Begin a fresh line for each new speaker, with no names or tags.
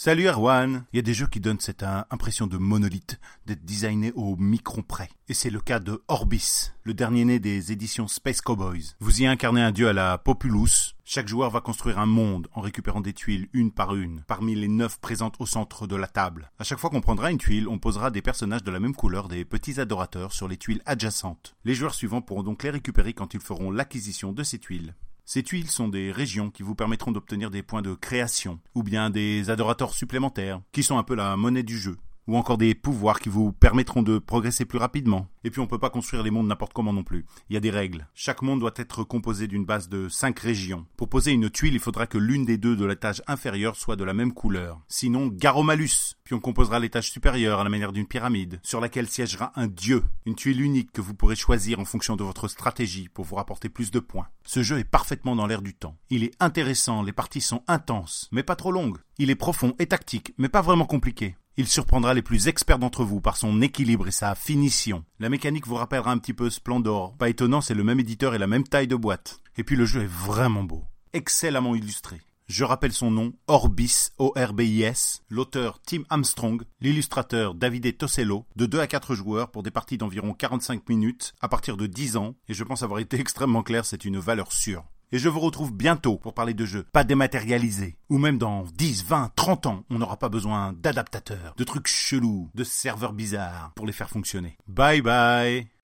Salut Erwan, il y a des jeux qui donnent cette impression de monolithe, d'être designés au micron près. Et c'est le cas de Orbis, le dernier né des éditions Space Cowboys. Vous y incarnez un dieu à la Populus. Chaque joueur va construire un monde en récupérant des tuiles une par une, parmi les neuf présentes au centre de la table. À chaque fois qu'on prendra une tuile, on posera des personnages de la même couleur, des petits adorateurs, sur les tuiles adjacentes. Les joueurs suivants pourront donc les récupérer quand ils feront l'acquisition de ces tuiles. Ces tuiles sont des régions qui vous permettront d'obtenir des points de création, ou bien des adorateurs supplémentaires, qui sont un peu la monnaie du jeu ou encore des pouvoirs qui vous permettront de progresser plus rapidement. Et puis on peut pas construire les mondes n'importe comment non plus. Il y a des règles. Chaque monde doit être composé d'une base de 5 régions. Pour poser une tuile, il faudra que l'une des deux de l'étage inférieur soit de la même couleur. Sinon, garomalus. Puis on composera l'étage supérieur à la manière d'une pyramide, sur laquelle siégera un dieu. Une tuile unique que vous pourrez choisir en fonction de votre stratégie pour vous rapporter plus de points. Ce jeu est parfaitement dans l'air du temps. Il est intéressant, les parties sont intenses, mais pas trop longues. Il est profond et tactique, mais pas vraiment compliqué. Il surprendra les plus experts d'entre vous par son équilibre et sa finition. La mécanique vous rappellera un petit peu Splendor. Pas étonnant, c'est le même éditeur et la même taille de boîte. Et puis le jeu est vraiment beau. Excellemment illustré. Je rappelle son nom, Orbis, O-R-B-I-S, l'auteur Tim Armstrong, l'illustrateur Davide Tosello, de 2 à 4 joueurs pour des parties d'environ 45 minutes, à partir de 10 ans, et je pense avoir été extrêmement clair, c'est une valeur sûre. Et je vous retrouve bientôt pour parler de jeux pas dématérialisés. Ou même dans 10, 20, 30 ans, on n'aura pas besoin d'adaptateurs, de trucs chelous, de serveurs bizarres pour les faire fonctionner. Bye bye